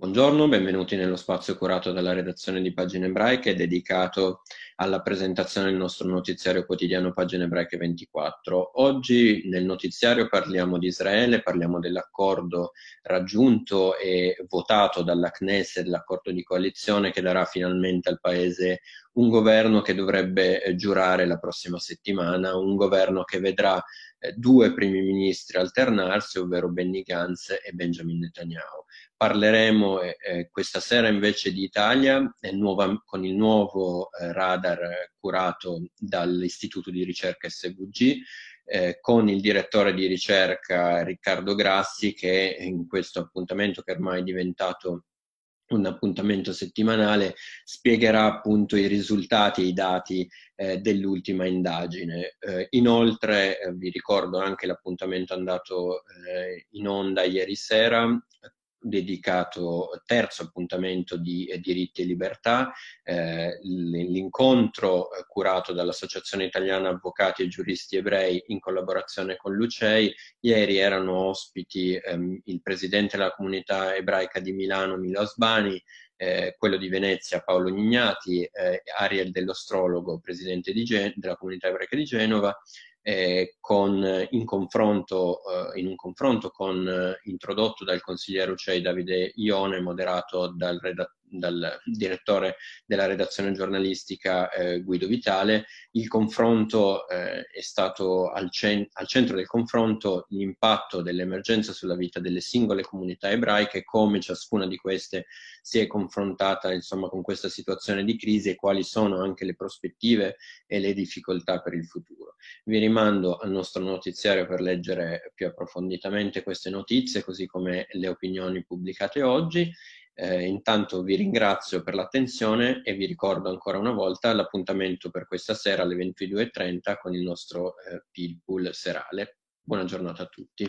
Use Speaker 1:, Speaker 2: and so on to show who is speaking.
Speaker 1: Buongiorno, benvenuti nello spazio curato dalla redazione di Pagine Ebraiche dedicato alla presentazione del nostro notiziario quotidiano Pagine Ebraiche 24. Oggi nel notiziario parliamo di Israele, parliamo dell'accordo raggiunto e votato dalla Knesset, l'accordo di coalizione che darà finalmente al Paese un governo che dovrebbe eh, giurare la prossima settimana, un governo che vedrà eh, due primi ministri alternarsi, ovvero Benny Gantz e Benjamin Netanyahu. Parleremo eh, eh questa sera invece di Italia nuova, con il nuovo eh, radar curato dall'Istituto di ricerca SVG, eh, con il direttore di ricerca Riccardo Grassi che in questo appuntamento che ormai è diventato un appuntamento settimanale, spiegherà appunto i risultati e i dati eh, dell'ultima indagine. Eh, inoltre eh, vi ricordo anche l'appuntamento andato eh, in onda ieri sera dedicato terzo appuntamento di eh, diritti e libertà, eh, l'incontro eh, curato dall'Associazione Italiana Avvocati e Giuristi Ebrei in collaborazione con l'UCEI. Ieri erano ospiti ehm, il presidente della comunità ebraica di Milano, Milo Asbani, eh, quello di Venezia Paolo Nignati, eh, Ariel dell'Ostrologo, presidente Gen- della comunità ebraica di Genova, eh, con, in, confronto, eh, in, un confronto con, eh, introdotto dal consigliere UCEI Davide Ione, moderato dal, redattore dal direttore della redazione giornalistica eh, Guido Vitale, il confronto eh, è stato al, cen- al, centro del confronto l'impatto dell'emergenza sulla vita delle singole comunità ebraiche, come ciascuna di queste si è confrontata insomma, con questa situazione di crisi e quali sono anche le prospettive e le difficoltà per il futuro. Vi rimando al nostro notiziario per leggere più approfonditamente queste notizie, così come le opinioni pubblicate oggi eh, intanto vi ringrazio per l'attenzione e vi ricordo ancora una volta l'appuntamento per questa sera alle 22.30 con il nostro eh, Pilpool serale. Buona giornata a tutti.